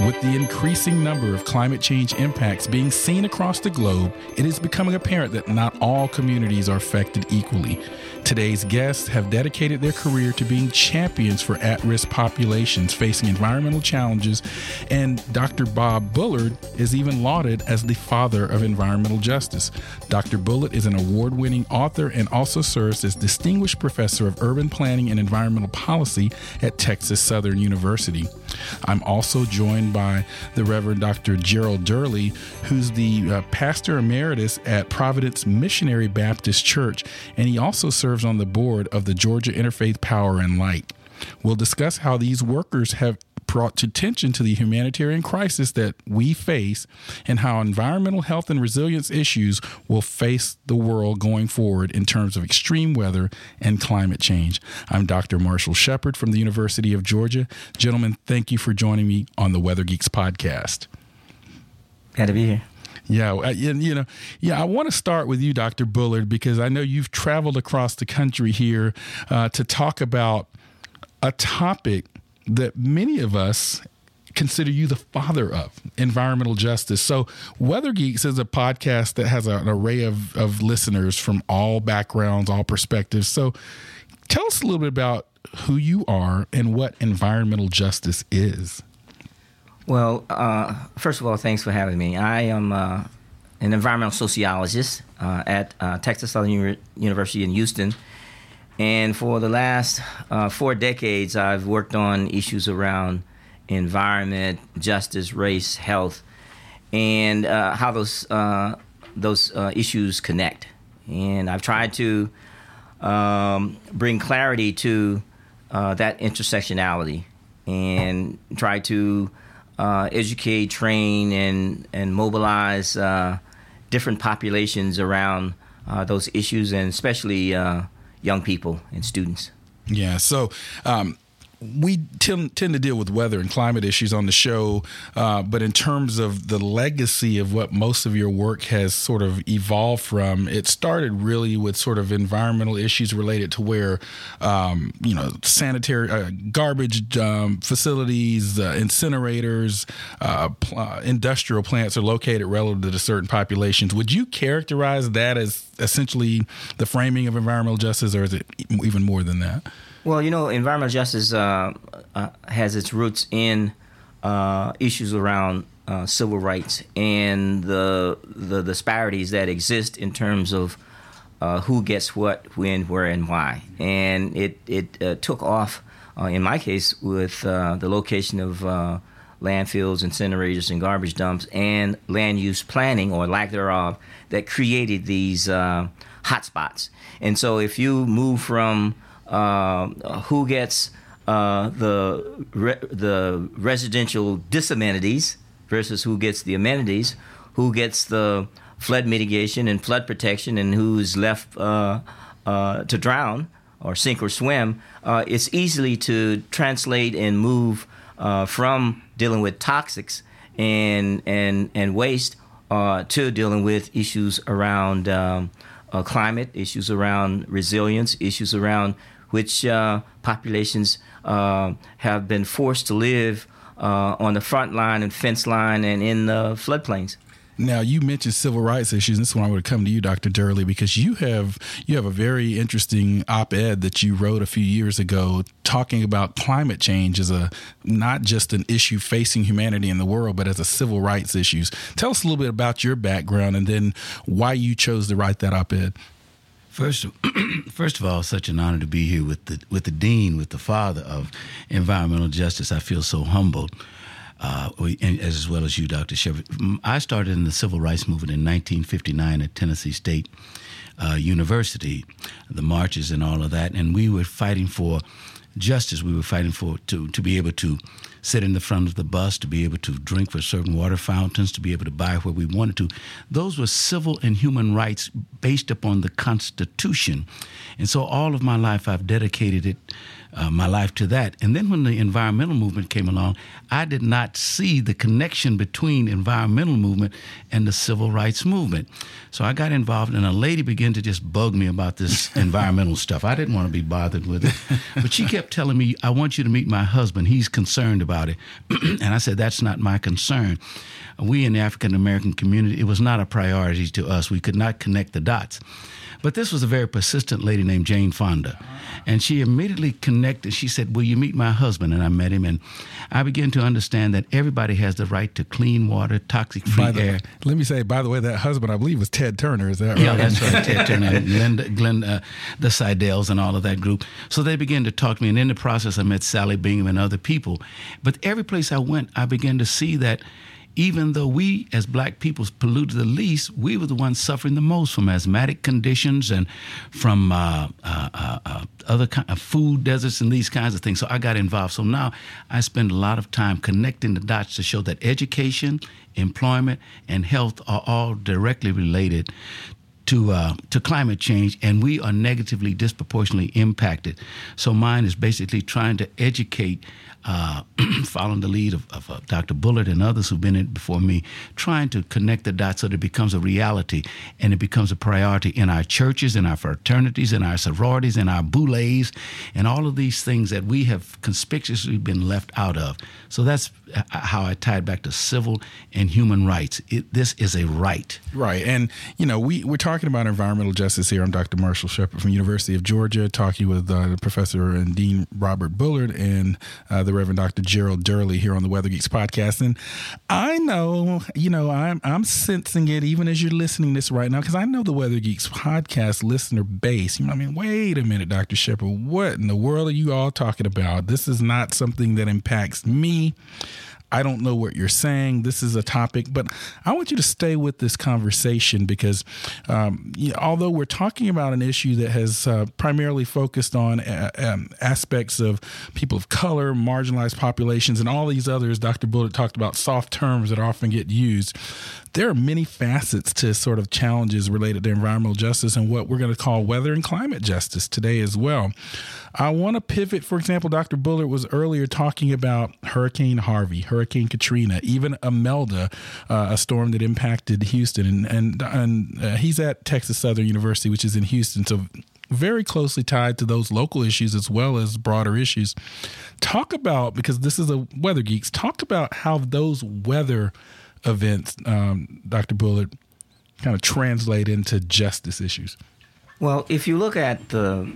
With the increasing number of climate change impacts being seen across the globe, it is becoming apparent that not all communities are affected equally. Today's guests have dedicated their career to being champions for at risk populations facing environmental challenges, and Dr. Bob Bullard is even lauded as the father of environmental justice. Dr. Bullard is an award winning author and also serves as Distinguished Professor of Urban Planning and Environmental Policy at Texas Southern University. I'm also joined by the Reverend Dr. Gerald Durley, who's the uh, pastor emeritus at Providence Missionary Baptist Church, and he also serves serves on the board of the Georgia Interfaith Power and Light. We'll discuss how these workers have brought to attention to the humanitarian crisis that we face and how environmental health and resilience issues will face the world going forward in terms of extreme weather and climate change. I'm Dr. Marshall Shepard from the University of Georgia. Gentlemen, thank you for joining me on the Weather Geeks podcast. Glad to be here. Yeah, you know, yeah. I want to start with you, Dr. Bullard, because I know you've traveled across the country here uh, to talk about a topic that many of us consider you the father of environmental justice. So, Weather Geeks is a podcast that has an array of, of listeners from all backgrounds, all perspectives. So, tell us a little bit about who you are and what environmental justice is. Well, uh, first of all, thanks for having me. I am uh, an environmental sociologist uh, at uh, Texas Southern U- University in Houston. And for the last uh, four decades, I've worked on issues around environment, justice, race, health, and uh, how those, those issues connect. And I've tried to um, bring clarity to that intersectionality and try to uh, educate, train, and and mobilize uh, different populations around uh, those issues, and especially uh, young people and students. Yeah. So. Um, we tend, tend to deal with weather and climate issues on the show, uh, but in terms of the legacy of what most of your work has sort of evolved from, it started really with sort of environmental issues related to where, um, you know, sanitary uh, garbage um, facilities, uh, incinerators, uh, pl- uh, industrial plants are located relative to certain populations. Would you characterize that as essentially the framing of environmental justice, or is it even more than that? Well, you know, environmental justice uh, uh, has its roots in uh, issues around uh, civil rights and the the disparities that exist in terms of uh, who gets what, when, where, and why. And it it uh, took off in my case with the location of landfills, incinerators, and garbage dumps, and land use planning or lack thereof that created these hotspots. And so, if you move from uh, who gets uh, the re- the residential disamenities versus who gets the amenities, who gets the flood mitigation and flood protection, and who's left uh, uh to drown or sink or swim. Uh, it's easily to translate and move uh, from dealing with toxics and and and waste to dealing with issues around. Um, climate issues around resilience, issues around which uh, populations uh, have been forced to live uh, on the front line and fence line and in the floodplains. Now you mentioned civil rights issues. This is when I would come to you, Dr. Durley, because you have you have a very interesting op-ed that you wrote a few years ago talking about climate change as a not just an issue facing humanity in the world, but as a civil rights issues. Tell us a little bit about your background and then why you chose to write that op-ed. First, first of all, such an honor to be here with the with the dean, with the father of environmental justice. I feel so humbled, uh, as well as you, Dr. Shepard. I started in the civil rights movement in 1959 at Tennessee State uh, University, the marches and all of that, and we were fighting for justice we were fighting for to, to be able to sit in the front of the bus, to be able to drink from certain water fountains, to be able to buy where we wanted to. Those were civil and human rights based upon the Constitution. And so all of my life I've dedicated it uh, my life to that. And then when the environmental movement came along, I did not see the connection between environmental movement and the civil rights movement. So I got involved, and a lady began to just bug me about this environmental stuff. I didn't want to be bothered with it, but she kept telling me, "I want you to meet my husband. He's concerned about it." and I said, "That's not my concern." We in the African American community, it was not a priority to us. We could not connect the dots. But this was a very persistent lady named Jane Fonda. And she immediately connected. She said, Will you meet my husband? And I met him. And I began to understand that everybody has the right to clean water, toxic free air. Let me say, by the way, that husband, I believe, was Ted Turner. Is that right? Yeah, that's right. Ted Turner and Linda, Glenn, uh, the Seidells and all of that group. So they began to talk to me. And in the process, I met Sally Bingham and other people. But every place I went, I began to see that even though we as black people polluted the least, we were the ones suffering the most from asthmatic conditions and from uh, uh, uh, uh other kind of food deserts and these kinds of things. So I got involved. So now I spend a lot of time connecting the dots to show that education, employment, and health are all directly related to uh, to climate change, and we are negatively disproportionately impacted. So mine is basically trying to educate uh, following the lead of, of uh, Dr. Bullard and others who've been in before me, trying to connect the dots so that it becomes a reality and it becomes a priority in our churches, in our fraternities, in our sororities, in our boulés, and all of these things that we have conspicuously been left out of. So that's how I tie it back to civil and human rights. It, this is a right. Right. And, you know, we, we're talking about environmental justice here. I'm Dr. Marshall Shepard from University of Georgia, talking with uh, Professor and Dean Robert Bullard and uh, the Reverend Dr. Gerald Durley here on the Weather Geeks podcast. And I know, you know, I'm I'm sensing it even as you're listening this right now, because I know the Weather Geeks podcast listener base. You know, I mean, wait a minute, Dr. Shepard, what in the world are you all talking about? This is not something that impacts me. I don't know what you're saying. This is a topic, but I want you to stay with this conversation because um, although we're talking about an issue that has uh, primarily focused on uh, um, aspects of people of color, marginalized populations, and all these others, Dr. Bullard talked about soft terms that often get used there are many facets to sort of challenges related to environmental justice and what we're going to call weather and climate justice today as well. I want to pivot. For example, Dr. Bullard was earlier talking about Hurricane Harvey, Hurricane Katrina, even Imelda, uh, a storm that impacted Houston, and and, and uh, he's at Texas Southern University, which is in Houston, so very closely tied to those local issues as well as broader issues. Talk about because this is a weather geeks. Talk about how those weather events, um, Dr. Bullard, kind of translate into justice issues? Well, if you look at the,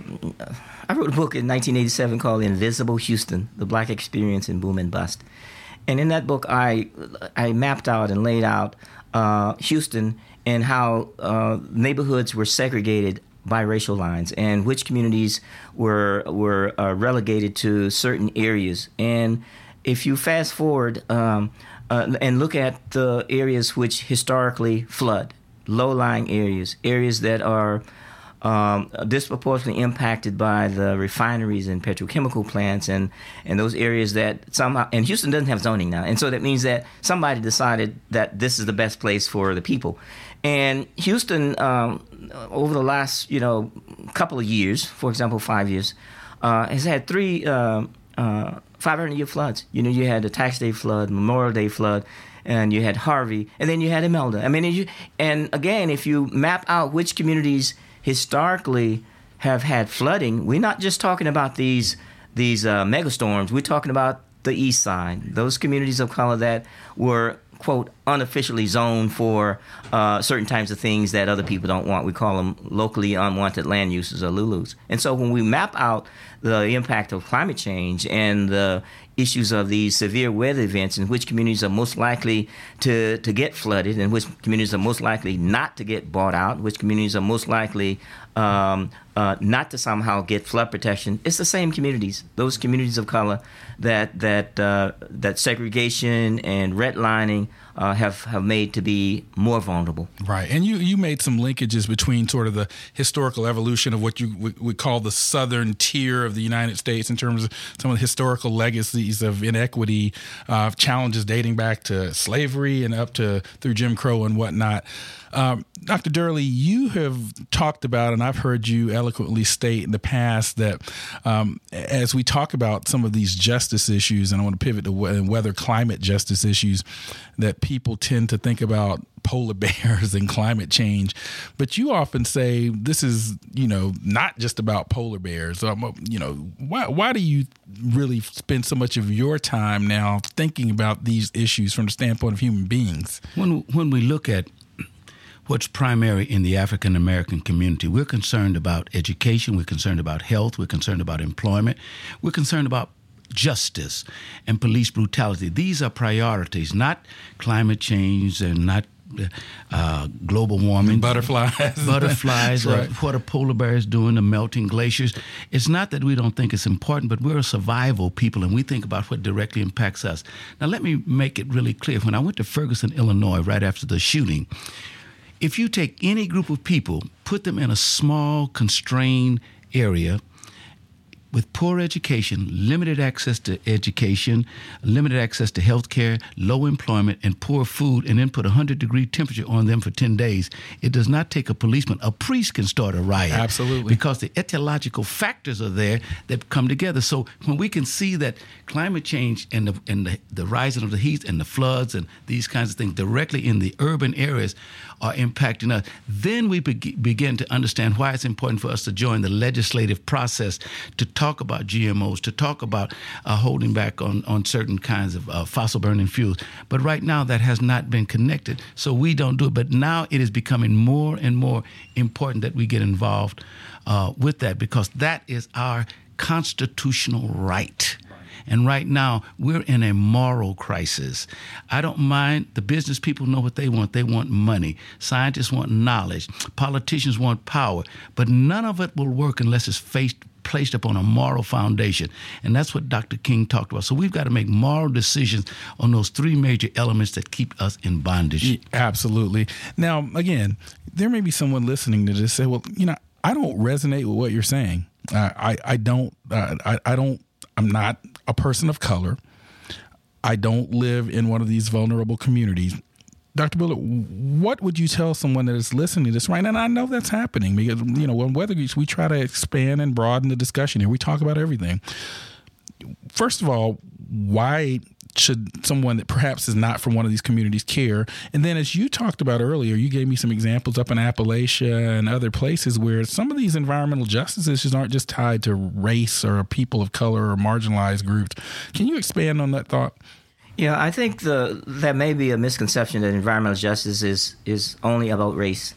I wrote a book in 1987 called "Invisible Houston: The Black Experience in Boom and Bust," and in that book, I I mapped out and laid out uh, Houston and how uh, neighborhoods were segregated by racial lines and which communities were were uh, relegated to certain areas. And if you fast forward, um, uh, and look at the areas which historically flood, low lying areas, areas that are um, disproportionately impacted by the refineries and petrochemical plants, and, and those areas that somehow, and Houston doesn't have zoning now. And so that means that somebody decided that this is the best place for the people. And Houston, um, over the last, you know, couple of years, for example, five years, uh, has had three uh, uh, 500 year floods. You know, you had the Tax Day flood, Memorial Day flood, and you had Harvey, and then you had Imelda. I mean, you, and again, if you map out which communities historically have had flooding, we're not just talking about these these uh, megastorms. We're talking about the East Side, those communities of color that were quote unofficially zoned for uh, certain types of things that other people don't want. We call them locally unwanted land uses or LULUs. And so when we map out the impact of climate change and the issues of these severe weather events and which communities are most likely to, to get flooded and which communities are most likely not to get bought out, which communities are most likely um, uh, not to somehow get flood protection. It's the same communities, those communities of color that that uh, that segregation and redlining uh, have have made to be more vulnerable. Right, and you you made some linkages between sort of the historical evolution of what you would, call the southern tier of the United States in terms of some of the historical legacies of inequity, uh, challenges dating back to slavery and up to through Jim Crow and whatnot. Um, Dr. Durley, you have talked about, and I've heard you eloquently state in the past that um, as we talk about some of these justice issues, and I want to pivot to weather climate justice issues, that people tend to think about polar bears and climate change. But you often say this is, you know, not just about polar bears. Um, you know, why, why do you really spend so much of your time now thinking about these issues from the standpoint of human beings? When, when we look at what's primary in the African American community. We're concerned about education, we're concerned about health, we're concerned about employment, we're concerned about justice and police brutality. These are priorities, not climate change and not uh, global warming, butterflies, butterflies. uh, what are polar bears doing? The melting glaciers. It's not that we don't think it's important, but we're a survival people, and we think about what directly impacts us. Now, let me make it really clear. When I went to Ferguson, Illinois, right after the shooting, if you take any group of people, put them in a small, constrained area, with poor education, limited access to education, limited access to health care, low employment, and poor food, and then put a 100 degree temperature on them for 10 days, it does not take a policeman. A priest can start a riot. Absolutely. Because the etiological factors are there that come together. So when we can see that climate change and the, and the, the rising of the heat and the floods and these kinds of things directly in the urban areas are impacting us, then we be- begin to understand why it's important for us to join the legislative process to talk about GMOs, to talk about uh, holding back on, on certain kinds of uh, fossil burning fuels. But right now, that has not been connected, so we don't do it. But now it is becoming more and more important that we get involved uh, with that because that is our constitutional right. And right now, we're in a moral crisis. I don't mind. The business people know what they want. They want money. Scientists want knowledge. Politicians want power. But none of it will work unless it's faced, placed upon a moral foundation. And that's what Dr. King talked about. So we've got to make moral decisions on those three major elements that keep us in bondage. Absolutely. Now, again, there may be someone listening to this say, well, you know, I don't resonate with what you're saying. Uh, I, I don't, uh, I, I don't, I'm not a person of color. I don't live in one of these vulnerable communities. Dr. Bullard, what would you tell someone that is listening to this right now? And I know that's happening because, you know, on Weather Geeks, we try to expand and broaden the discussion here. We talk about everything. First of all, why should someone that perhaps is not from one of these communities care? And then, as you talked about earlier, you gave me some examples up in Appalachia and other places where some of these environmental justice issues aren't just tied to race or people of color or marginalized groups. Can you expand on that thought? Yeah, I think the that may be a misconception that environmental justice is is only about race.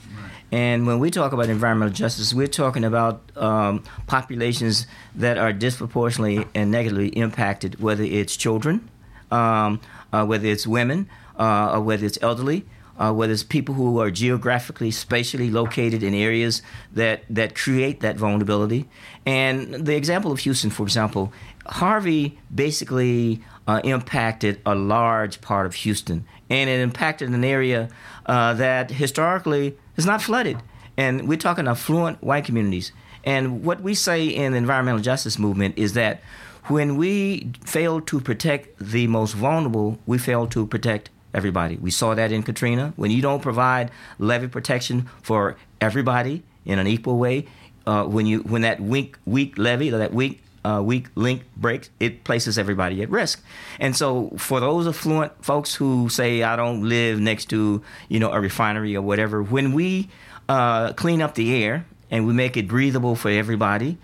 And when we talk about environmental justice, we're talking about um, populations that are disproportionately and negatively impacted, whether it's children, um, uh, whether it's women, uh, or whether it's elderly, uh, whether it's people who are geographically, spatially located in areas that, that create that vulnerability. And the example of Houston, for example, Harvey basically uh, impacted a large part of Houston, and it impacted an area uh, that historically is not flooded. And we're talking affluent white communities. And what we say in the environmental justice movement is that when we fail to protect the most vulnerable, we fail to protect everybody. We saw that in Katrina. When you don't provide levee protection for everybody in an equal way, uh, when you when that weak weak levee or that weak uh, weak link breaks, it places everybody at risk. And so, for those affluent folks who say, "I don't live next to you know a refinery or whatever," when we uh, clean up the air and we make it breathable for everybody,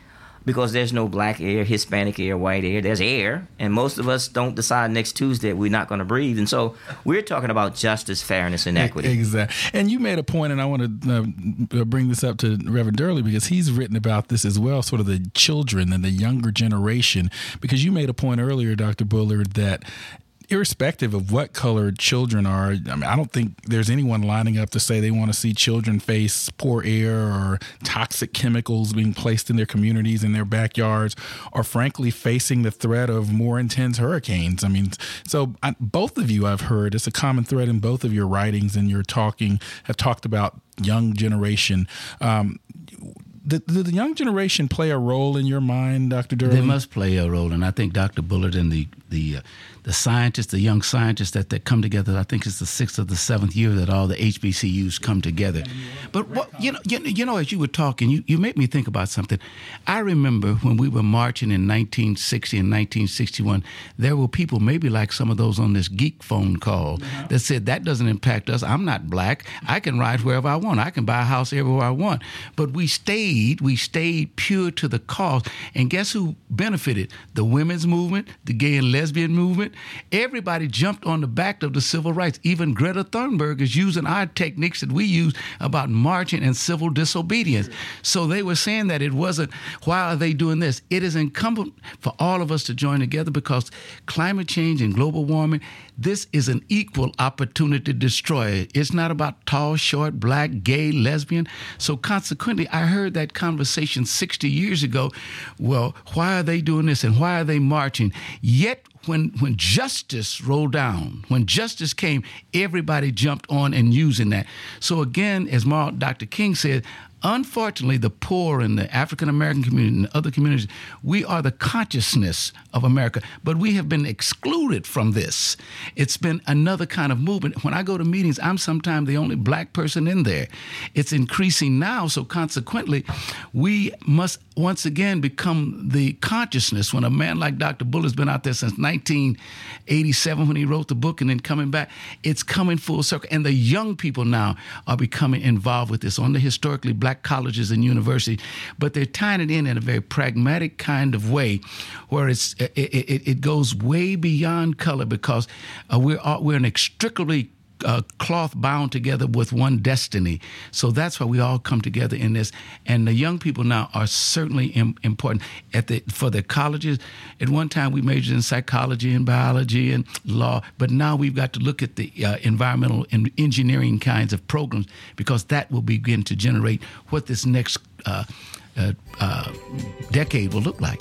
because there's no black air, Hispanic air, white air. There's air, and most of us don't decide next Tuesday we're not going to breathe. And so we're talking about justice, fairness, and equity. Exactly. And you made a point, and I want to uh, bring this up to Reverend Durley because he's written about this as well, sort of the children and the younger generation. Because you made a point earlier, Dr. Bullard, that irrespective of what color children are, I mean, I don't think there's anyone lining up to say they want to see children face poor air or toxic chemicals being placed in their communities, in their backyards, or frankly, facing the threat of more intense hurricanes. I mean, so I, both of you, I've heard, it's a common thread in both of your writings and your talking, have talked about young generation. Um, the young generation play a role in your mind, Dr. Durley? They must play a role, and I think Dr. Bullard and the the uh, the scientists, the young scientists that, that come together. I think it's the sixth or the seventh year that all the HBCUs come together. But what you know, you, you know, as you were talking, you, you made me think about something. I remember when we were marching in 1960 and 1961, there were people, maybe like some of those on this geek phone call, uh-huh. that said that doesn't impact us. I'm not black. I can ride wherever I want. I can buy a house everywhere I want. But we stayed, we stayed pure to the cause. And guess who benefited? The women's movement, the gay and lesbian movement, everybody jumped on the back of the civil rights. Even Greta Thunberg is using our techniques that we use about marching and civil disobedience. So they were saying that it wasn't, why are they doing this? It is incumbent for all of us to join together because climate change and global warming, this is an equal opportunity destroyer. It's not about tall, short, black, gay, lesbian. So consequently, I heard that conversation 60 years ago. Well, why are they doing this and why are they marching? Yet when when justice rolled down, when justice came, everybody jumped on and using that. So again, as Dr. King said, Unfortunately, the poor and the African American community and other communities, we are the consciousness of America, but we have been excluded from this. It's been another kind of movement. When I go to meetings, I'm sometimes the only black person in there. It's increasing now, so consequently, we must once again become the consciousness. When a man like Dr. Bullard's been out there since 1987 when he wrote the book and then coming back, it's coming full circle. And the young people now are becoming involved with this on the historically black black colleges and universities, but they're tying it in in a very pragmatic kind of way, where it's it, it, it goes way beyond color because uh, we're we're inextricably uh, cloth bound together with one destiny. So that's why we all come together in this. And the young people now are certainly Im- important at the for the colleges. At one time, we majored in psychology and biology and law, but now we've got to look at the uh, environmental and engineering kinds of programs because that will begin to generate what this next uh, uh, uh decade will look like.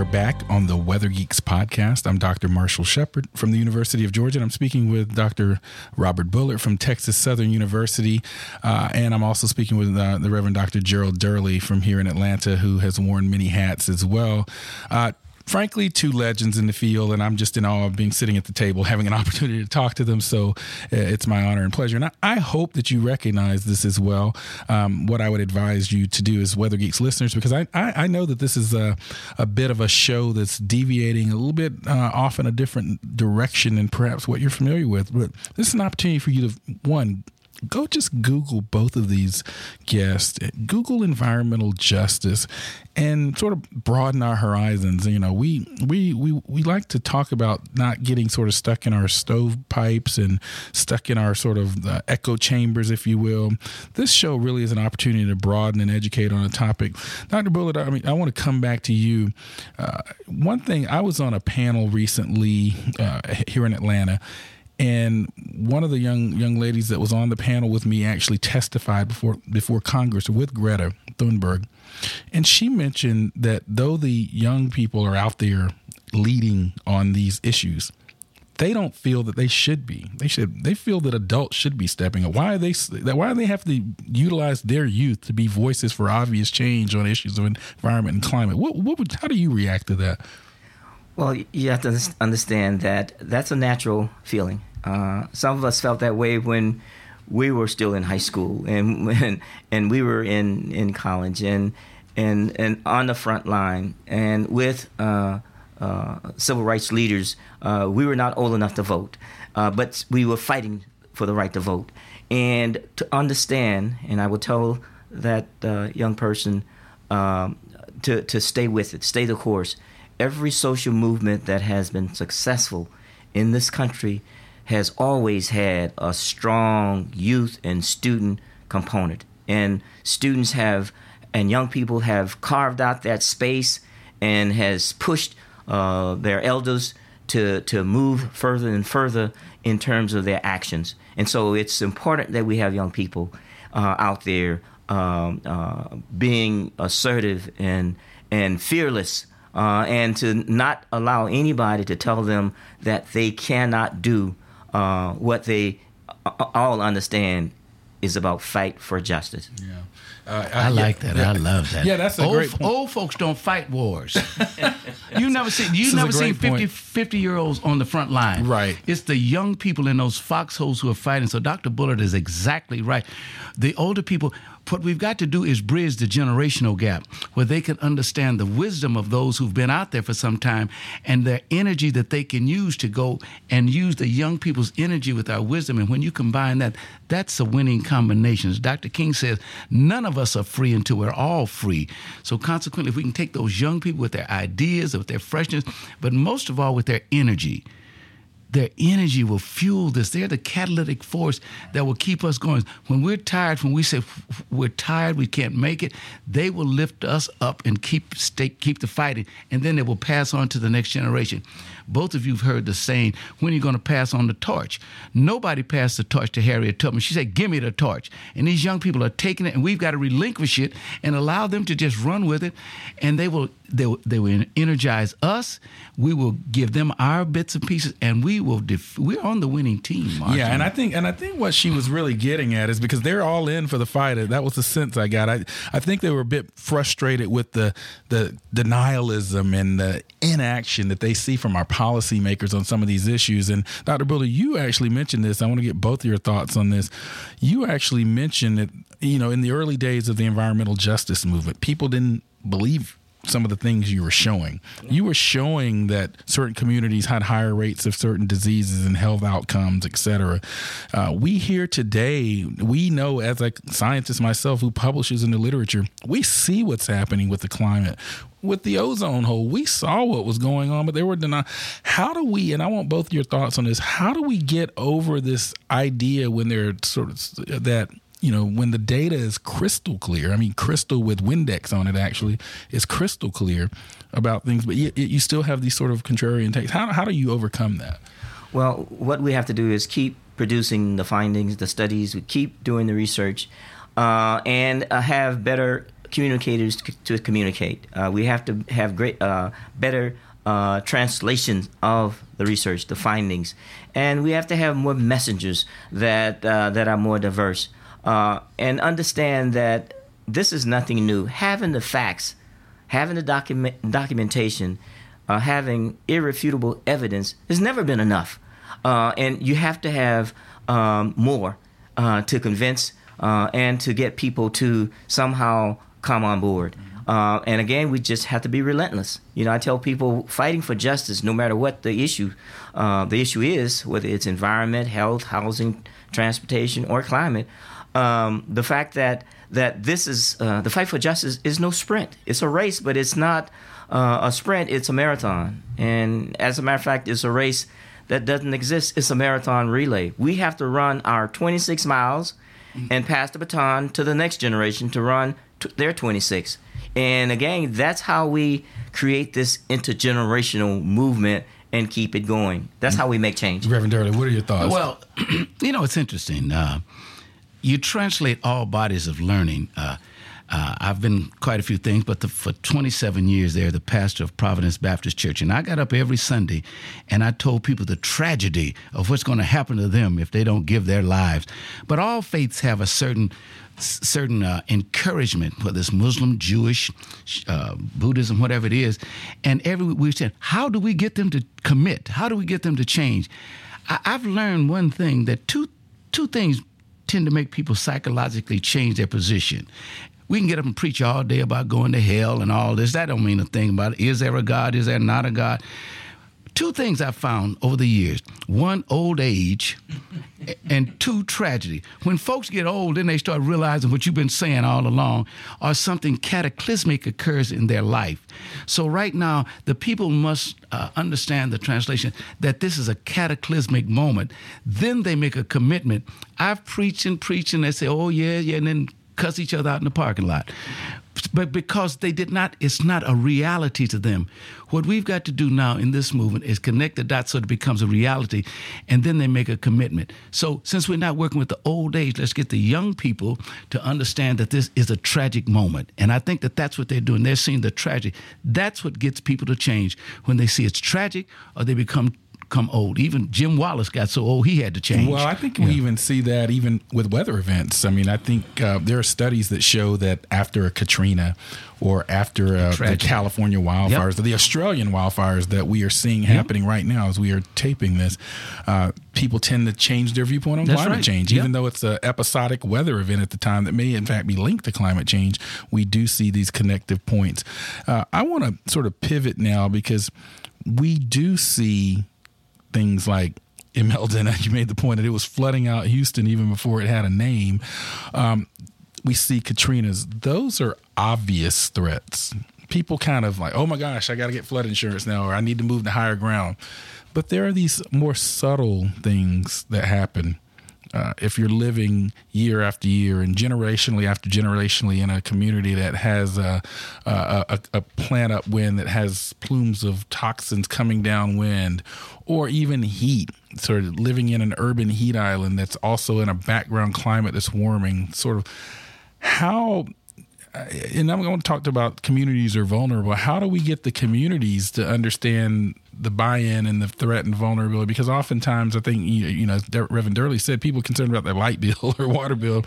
Are back on the Weather Geeks podcast. I'm Dr. Marshall Shepard from the University of Georgia. And I'm speaking with Dr. Robert Bullard from Texas Southern University. Uh, and I'm also speaking with uh, the Reverend Dr. Gerald Durley from here in Atlanta, who has worn many hats as well. Uh, frankly, two legends in the field, and I'm just in awe of being sitting at the table, having an opportunity to talk to them. So uh, it's my honor and pleasure. And I, hope that you recognize this as well. Um, what I would advise you to do as Weather Geeks listeners, because I, I, I, know that this is a, a bit of a show that's deviating a little bit uh, off in a different direction than perhaps what you're familiar with. But this is an opportunity for you to, one, go just Google both of these guests, Google environmental justice, and sort of broaden our horizons. You know, we we we we like to talk about not getting sort of stuck in our stovepipes and stuck in our sort of uh, echo chambers, if you will. This show really is an opportunity to broaden and educate on a topic. Dr. Bullard, I mean, I want to come back to you. Uh, one thing, I was on a panel recently uh, here in Atlanta and one of the young young ladies that was on the panel with me actually testified before before Congress with Greta Thunberg, and she mentioned that though the young people are out there leading on these issues, they don't feel that they should be. They should. They feel that adults should be stepping up. Why are they? Why do they have to utilize their youth to be voices for obvious change on issues of environment and climate? What? What would? How do you react to that? Well, you have to understand that that's a natural feeling. Uh, some of us felt that way when we were still in high school and when, and we were in, in college and and and on the front line and with uh, uh, civil rights leaders. Uh, we were not old enough to vote, uh, but we were fighting for the right to vote. And to understand, and I will tell that young person um, to to stay with it, stay the course. Every social movement that has been successful in this country has always had a strong youth and student component. And students have, and young people have carved out that space and has pushed uh, their elders to, to move further and further in terms of their actions. And so it's important that we have young people uh, out there um, uh, being assertive and, and fearless uh, and to not allow anybody to tell them that they cannot do uh, what they all understand is about fight for justice. Yeah. Uh, I, I, like yeah, that. Yeah. I love that. Yeah, that's a old, great point. Old folks don't fight wars. you never see you never seen 50, 50, year olds on the front line. Right. It's the young people in those foxholes who are fighting. So Dr. Bullard is exactly right. The older people, what we've got to do is bridge the generational gap where they can understand the wisdom of those who've been out there for some time and their energy that they can use to go and use the young people's energy with our wisdom. And when you combine that, that's a winning combination. As Dr. King says, none of us are free until we're all free. So consequently, if we can take those young people with their ideas, with their freshness, but most of all with their energy, their energy will fuel this. They're the catalytic force that will keep us going. When we're tired, when we say we're tired, we can't make it, they will lift us up and keep stay, keep the fighting, and then they will pass on to the next generation. Both of you have heard the saying, when are you going to pass on the torch? Nobody passed the torch to Harriet Tubman. She said, give me the torch. And these young people are taking it, and we've got to relinquish it and allow them to just run with it, and they will they, they will energize us. We will give them our bits and pieces, and we will. Def- we're on the winning team. Yeah, and I think and I think what she was really getting at is because they're all in for the fight. That was the sense I got. I I think they were a bit frustrated with the the denialism and the inaction that they see from our policymakers on some of these issues. And Dr. Bullard, you actually mentioned this. I want to get both of your thoughts on this. You actually mentioned that you know in the early days of the environmental justice movement, people didn't believe some of the things you were showing. You were showing that certain communities had higher rates of certain diseases and health outcomes, et cetera. Uh, we here today, we know as a scientist myself who publishes in the literature, we see what's happening with the climate. With the ozone hole, we saw what was going on, but they were denying. How do we, and I want both your thoughts on this, how do we get over this idea when they're sort of that you know, when the data is crystal clear, I mean, crystal with Windex on it actually is crystal clear about things, but you, you still have these sort of contrarian takes. How, how do you overcome that? Well, what we have to do is keep producing the findings, the studies, we keep doing the research, uh, and uh, have better communicators to, to communicate. Uh, we have to have great, uh, better uh, translations of the research, the findings, and we have to have more messengers that uh, that are more diverse uh, and understand that this is nothing new. Having the facts, having the document documentation, uh, having irrefutable evidence has never been enough, uh, and you have to have um, more uh, to convince uh, and to get people to somehow come on board. Uh, and again, we just have to be relentless. You know, I tell people fighting for justice, no matter what the issue, uh, the issue is, whether it's environment, health, housing, transportation, or climate um, the fact that that this is uh, the fight for justice is no sprint. It's a race, but it's not uh, a sprint. It's a marathon. And as a matter of fact, it's a race that doesn't exist. It's a marathon relay. We have to run our 26 miles and pass the baton to the next generation to run t- their 26. And again, that's how we create this intergenerational movement and keep it going. That's how we make change. Reverend Durley, what are your thoughts? Well, you know, it's interesting. Uh, you translate all bodies of learning. Uh, uh, I've been quite a few things, but the, for 27 years there, the pastor of Providence Baptist Church, and I got up every Sunday and I told people the tragedy of what's going to happen to them if they don't give their lives. But all faiths have a certain certain uh, encouragement, whether it's Muslim, Jewish, uh, Buddhism, whatever it is, and every we said, how do we get them to commit? How do we get them to change? I, I've learned one thing that two two things tend to make people psychologically change their position. we can get up and preach all day about going to hell and all this. That don't mean a thing about it. Is there a God? Is there not a God? Two things I found over the years one, old age, and two, tragedy. When folks get old, then they start realizing what you've been saying all along, or something cataclysmic occurs in their life. So, right now, the people must uh, understand the translation that this is a cataclysmic moment. Then they make a commitment. I've preached and preached, and they say, oh, yeah, yeah, and then cuss each other out in the parking lot but because they did not, it's not a reality to them. What we've got to do now in this movement is connect the dots so it becomes a reality, and then they make a commitment. So, since we're not working with the old age, let's get the young people to understand that this is a tragic moment. And I think that that's what they're doing. They're seeing the tragic. That's what gets people to change when they see it's tragic or they become come old. Even Jim Wallace got so old he had to change. Well, I think yeah. we even see that even with weather events. I mean, I think uh, there are studies that show that after a Katrina or after uh, the California wildfires, yep. the Australian wildfires that we are seeing yep. happening right now as we are taping this, uh, people tend to change their viewpoint on That's climate right. change. Yep. Even though it's an episodic weather event at the time that may, in fact, be linked to climate change, we do see these connective points. Uh, I want to sort of pivot now because we do see things like Imelda, you made the point that it was flooding out Houston even before it had a name. Um, we see Katrina's; those are obvious threats. People kind of like, oh my gosh, I got to get flood insurance now, or I need to move to higher ground. But there are these more subtle things that happen uh, if you're living year after year and generationally after generationally in a community that has a, a, a, a plant upwind that has plumes of toxins coming downwind, or even heat, sort of living in an urban heat island that's also in a background climate that's warming, sort of how and I'm going to talk about communities are vulnerable. How do we get the communities to understand the buy-in and the threat and vulnerability? Because oftentimes, I think you know, Reverend Durley said people concerned about their light bill or water bill,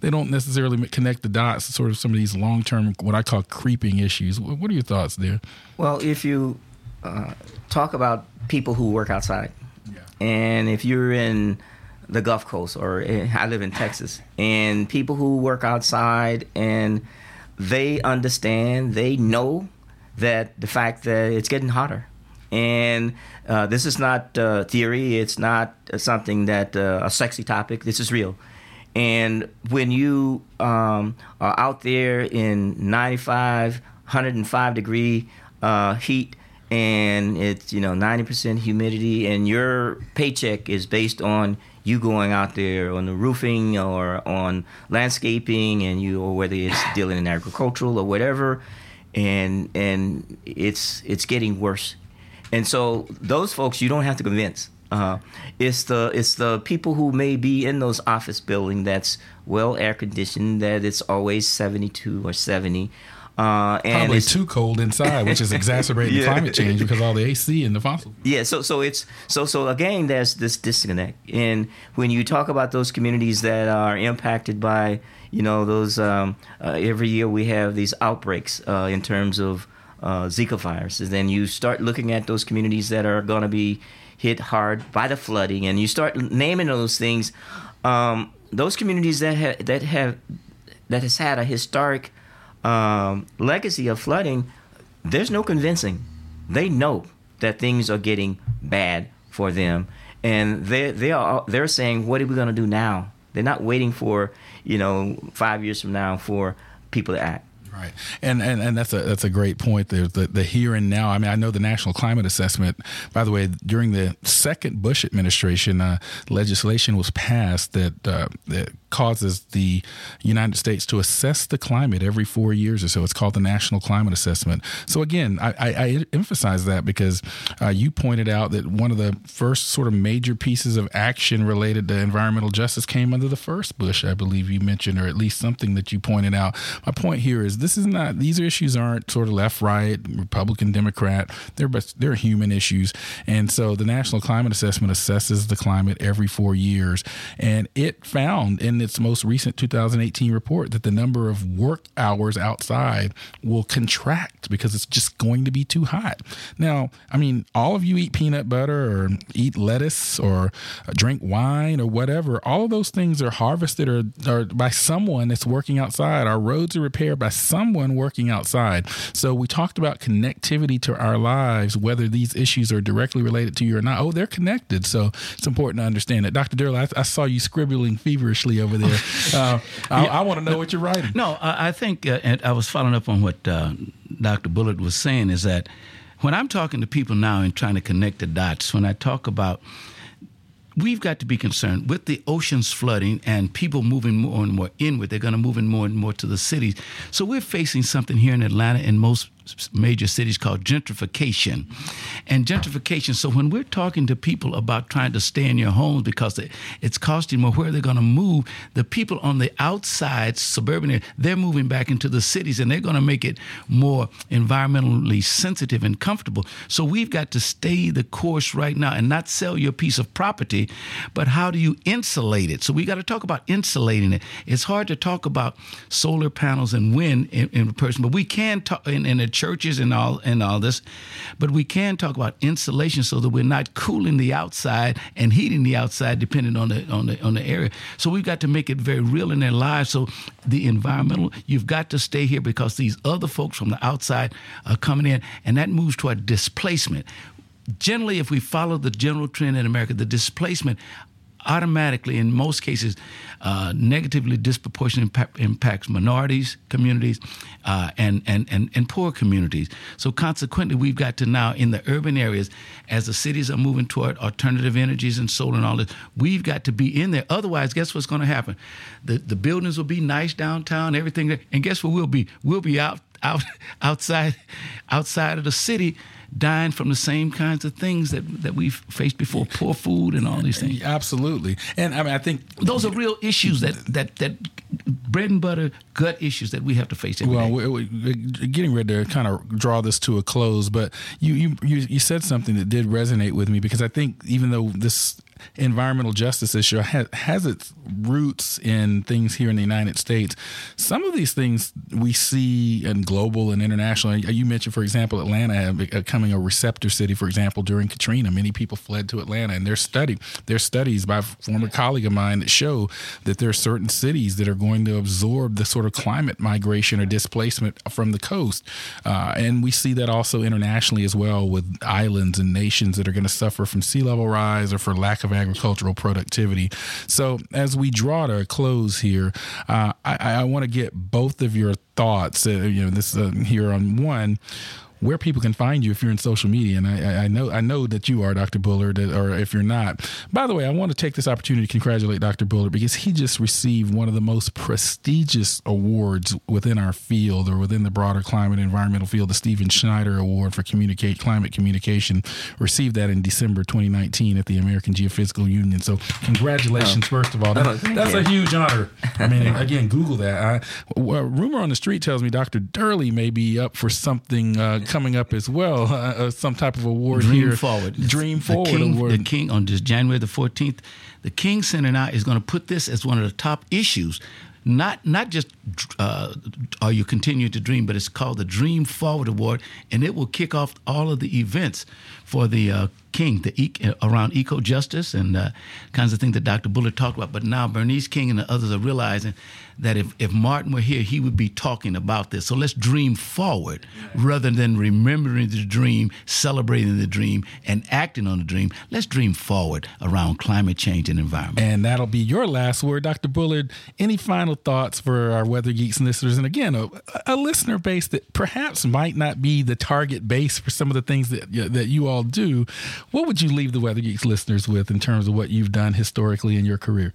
they don't necessarily connect the dots. To sort of some of these long-term, what I call creeping issues. What are your thoughts there? Well, if you uh, talk about people who work outside, yeah. and if you're in the Gulf Coast or I live in Texas, and people who work outside and they understand, they know that the fact that it's getting hotter. And uh, this is not uh, theory, it's not something that uh, a sexy topic, this is real. And when you um, are out there in 95, 105 degree uh, heat, and it's you know 90% humidity, and your paycheck is based on you going out there on the roofing or on landscaping and you or whether it's dealing in agricultural or whatever and and it's it's getting worse. And so those folks you don't have to convince. Uh, it's the it's the people who may be in those office building that's well air conditioned that it's always 72 or 70 uh, and Probably too cold inside, which is exacerbating yeah. climate change because all the AC and the fossil. Yeah, so so it's so so again, there's this disconnect, and when you talk about those communities that are impacted by, you know, those um, uh, every year we have these outbreaks uh, in terms of uh, Zika viruses, then you start looking at those communities that are going to be hit hard by the flooding, and you start naming those things. Um, those communities that ha- that have that has had a historic um, legacy of flooding, there's no convincing. They know that things are getting bad for them, and they they are they're saying, "What are we going to do now?" They're not waiting for you know five years from now for people to act. Right, and, and and that's a that's a great point. There's the the here and now. I mean, I know the National Climate Assessment. By the way, during the second Bush administration, uh, legislation was passed that uh, that causes the United States to assess the climate every four years or so. It's called the National Climate Assessment. So again, I, I, I emphasize that because uh, you pointed out that one of the first sort of major pieces of action related to environmental justice came under the first Bush, I believe you mentioned, or at least something that you pointed out. My point here is this is not; these issues aren't sort of left, right, Republican, Democrat. They're they're human issues, and so the National Climate Assessment assesses the climate every four years, and it found in its most recent 2018 report that the number of work hours outside will contract because it's just going to be too hot. Now, I mean, all of you eat peanut butter or eat lettuce or drink wine or whatever. All of those things are harvested or, or by someone that's working outside. Our roads are repaired by someone working outside. So we talked about connectivity to our lives, whether these issues are directly related to you or not. Oh, they're connected. So it's important to understand that. Dr. Durley, I, I saw you scribbling feverishly over there. Uh, I, yeah. I want to know what you're writing. No, I, I think, uh, and I was following up on what uh, Dr. Bullard was saying, is that when I'm talking to people now and trying to connect the dots, when I talk about we've got to be concerned with the oceans flooding and people moving more and more inward. They're going to move in more and more to the cities. So we're facing something here in Atlanta and most major cities called gentrification. And gentrification, so when we're talking to people about trying to stay in your homes because it's costing more, where they're going to move, the people on the outside, suburban area, they're moving back into the cities and they're going to make it more environmentally sensitive and comfortable. So we've got to stay the course right now and not sell your piece of property, but how do you insulate it? So we got to talk about insulating it. It's hard to talk about solar panels and wind in, in person, but we can talk in, in a churches and all and all this, but we can talk about insulation so that we're not cooling the outside and heating the outside depending on the on the on the area. So we've got to make it very real in their lives. So the environmental, you've got to stay here because these other folks from the outside are coming in, and that moves toward displacement generally, if we follow the general trend in America, the displacement automatically, in most cases, uh, negatively disproportionately impact, impacts minorities, communities, uh, and, and, and, and poor communities. So consequently, we've got to now, in the urban areas, as the cities are moving toward alternative energies and solar and all this, we've got to be in there. Otherwise, guess what's going to happen? The, the buildings will be nice downtown, everything. And guess what we'll be? We'll be out, out outside, outside of the city dying from the same kinds of things that, that we've faced before, poor food and all these things. Absolutely. And I mean, I think those are real issues that, that, that bread and butter gut issues that we have to face every well, we're, we're getting ready to kind of draw this to a close, but you, you, you, you said something that did resonate with me because I think even though this environmental justice issue has, has its roots in things here in the United States. Some of these things we see in global and international. You mentioned, for example, Atlanta becoming a receptor city. For example, during Katrina, many people fled to Atlanta, and there's study there's studies by a former colleague of mine that show that there are certain cities that are going to absorb the sort of climate migration or displacement from the coast, uh, and we see that also internationally as well with islands and nations that are going to suffer from sea level rise or for lack of agricultural productivity. So as we draw to a close here, uh, I, I want to get both of your thoughts. Uh, you know, this uh, here on one where people can find you if you're in social media. And I, I know I know that you are Dr. Bullard, or if you're not. By the way, I want to take this opportunity to congratulate Dr. Bullard because he just received one of the most prestigious awards within our field or within the broader climate and environmental field, the Stephen Schneider Award for Communicate Climate Communication. Received that in December 2019 at the American Geophysical Union. So congratulations, oh. first of all. That, oh, that's you. a huge honor. I mean, again, Google that. I, rumor on the street tells me Dr. Durley may be up for something. Uh, coming up as well, uh, uh, some type of award Dream here. Forward. Dream Forward the King, Award. The King on this January the 14th, the King Center now is going to put this as one of the top issues not not just uh, are you continuing to dream, but it's called the Dream Forward Award, and it will kick off all of the events for the uh, King, the around eco justice and uh, kinds of things that Dr. Bullard talked about. But now Bernice King and the others are realizing that if, if Martin were here, he would be talking about this. So let's dream forward rather than remembering the dream, celebrating the dream, and acting on the dream. Let's dream forward around climate change and environment. And that'll be your last word, Dr. Bullard. Any final thoughts for our Weather Geeks and listeners? And again, a, a listener base that perhaps might not be the target base for some of the things that that you all do. What would you leave the Weather Geeks listeners with in terms of what you've done historically in your career?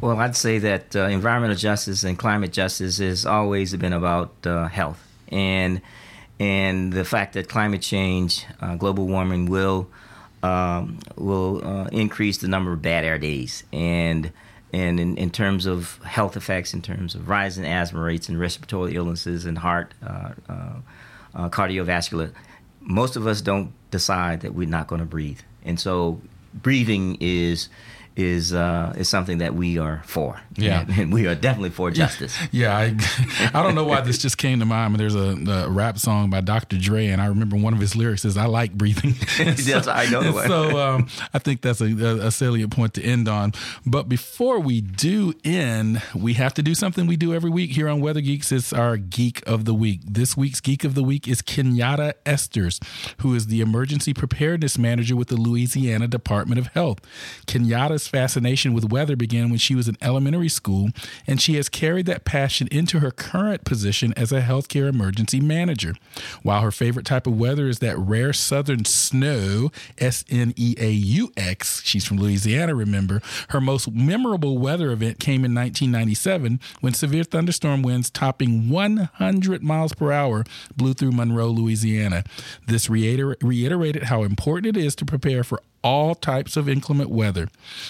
Well, I'd say that uh, environmental justice and climate justice has always been about uh, health and and the fact that climate change, uh, global warming will um, will uh, increase the number of bad air days and and in, in terms of health effects, in terms of rising asthma rates and respiratory illnesses and heart uh, uh, cardiovascular, most of us don't decide that we're not going to breathe. And so breathing is is uh, is something that we are for. Yeah. and, and we are definitely for justice. Yeah, I, I don't know why this just came to mind. But there's a, a rap song by Dr. Dre, and I remember one of his lyrics is "I like breathing." Yes, I know. so um, I think that's a, a, salient point to end on. But before we do end, we have to do something we do every week here on Weather Geeks. It's our Geek of the Week. This week's Geek of the Week is Kenyatta Esters, who is the Emergency Preparedness Manager with the Louisiana Department of Health. Kenyatta's fascination with weather began when she was in elementary school, and she has carried that passion into her current position as a healthcare emergency manager. While her favorite type of weather is that rare southern snow, S N E A U X, she's from Louisiana, remember, her most memorable weather event came in 1997 when severe thunderstorm winds topping 100 miles per hour blew through Monroe, Louisiana. This reiter- reiterated how important it is to prepare for all types of inclement weather.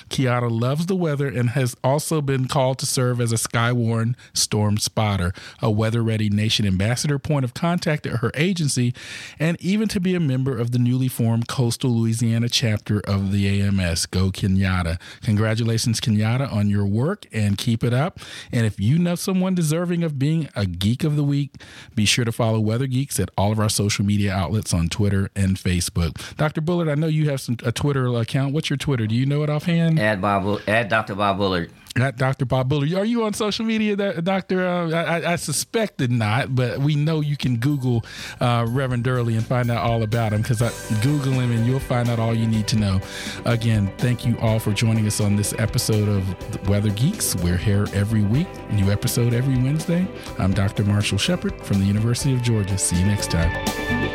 Kiara loves the weather and has also been called to serve as a Skywarn storm spotter, a weather ready nation ambassador, point of contact at her agency, and even to be a member of the newly formed Coastal Louisiana chapter of the AMS. Go Kenyatta. Congratulations, Kenyatta, on your work and keep it up. And if you know someone deserving of being a Geek of the Week, be sure to follow Weather Geeks at all of our social media outlets on Twitter and Facebook. Dr. Bullard, I know you have some a Twitter account. What's your Twitter? Do you know it offhand? Add Bob, add Dr. Bob Bullard. At Dr. Bob Bullard. Are you on social media, Doctor? Uh, I, I, suspected not, but we know you can Google uh, Reverend Durley and find out all about him because Google him and you'll find out all you need to know. Again, thank you all for joining us on this episode of Weather Geeks. We're here every week, new episode every Wednesday. I'm Dr. Marshall Shepard from the University of Georgia. See you next time.